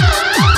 Yeah.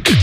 technique.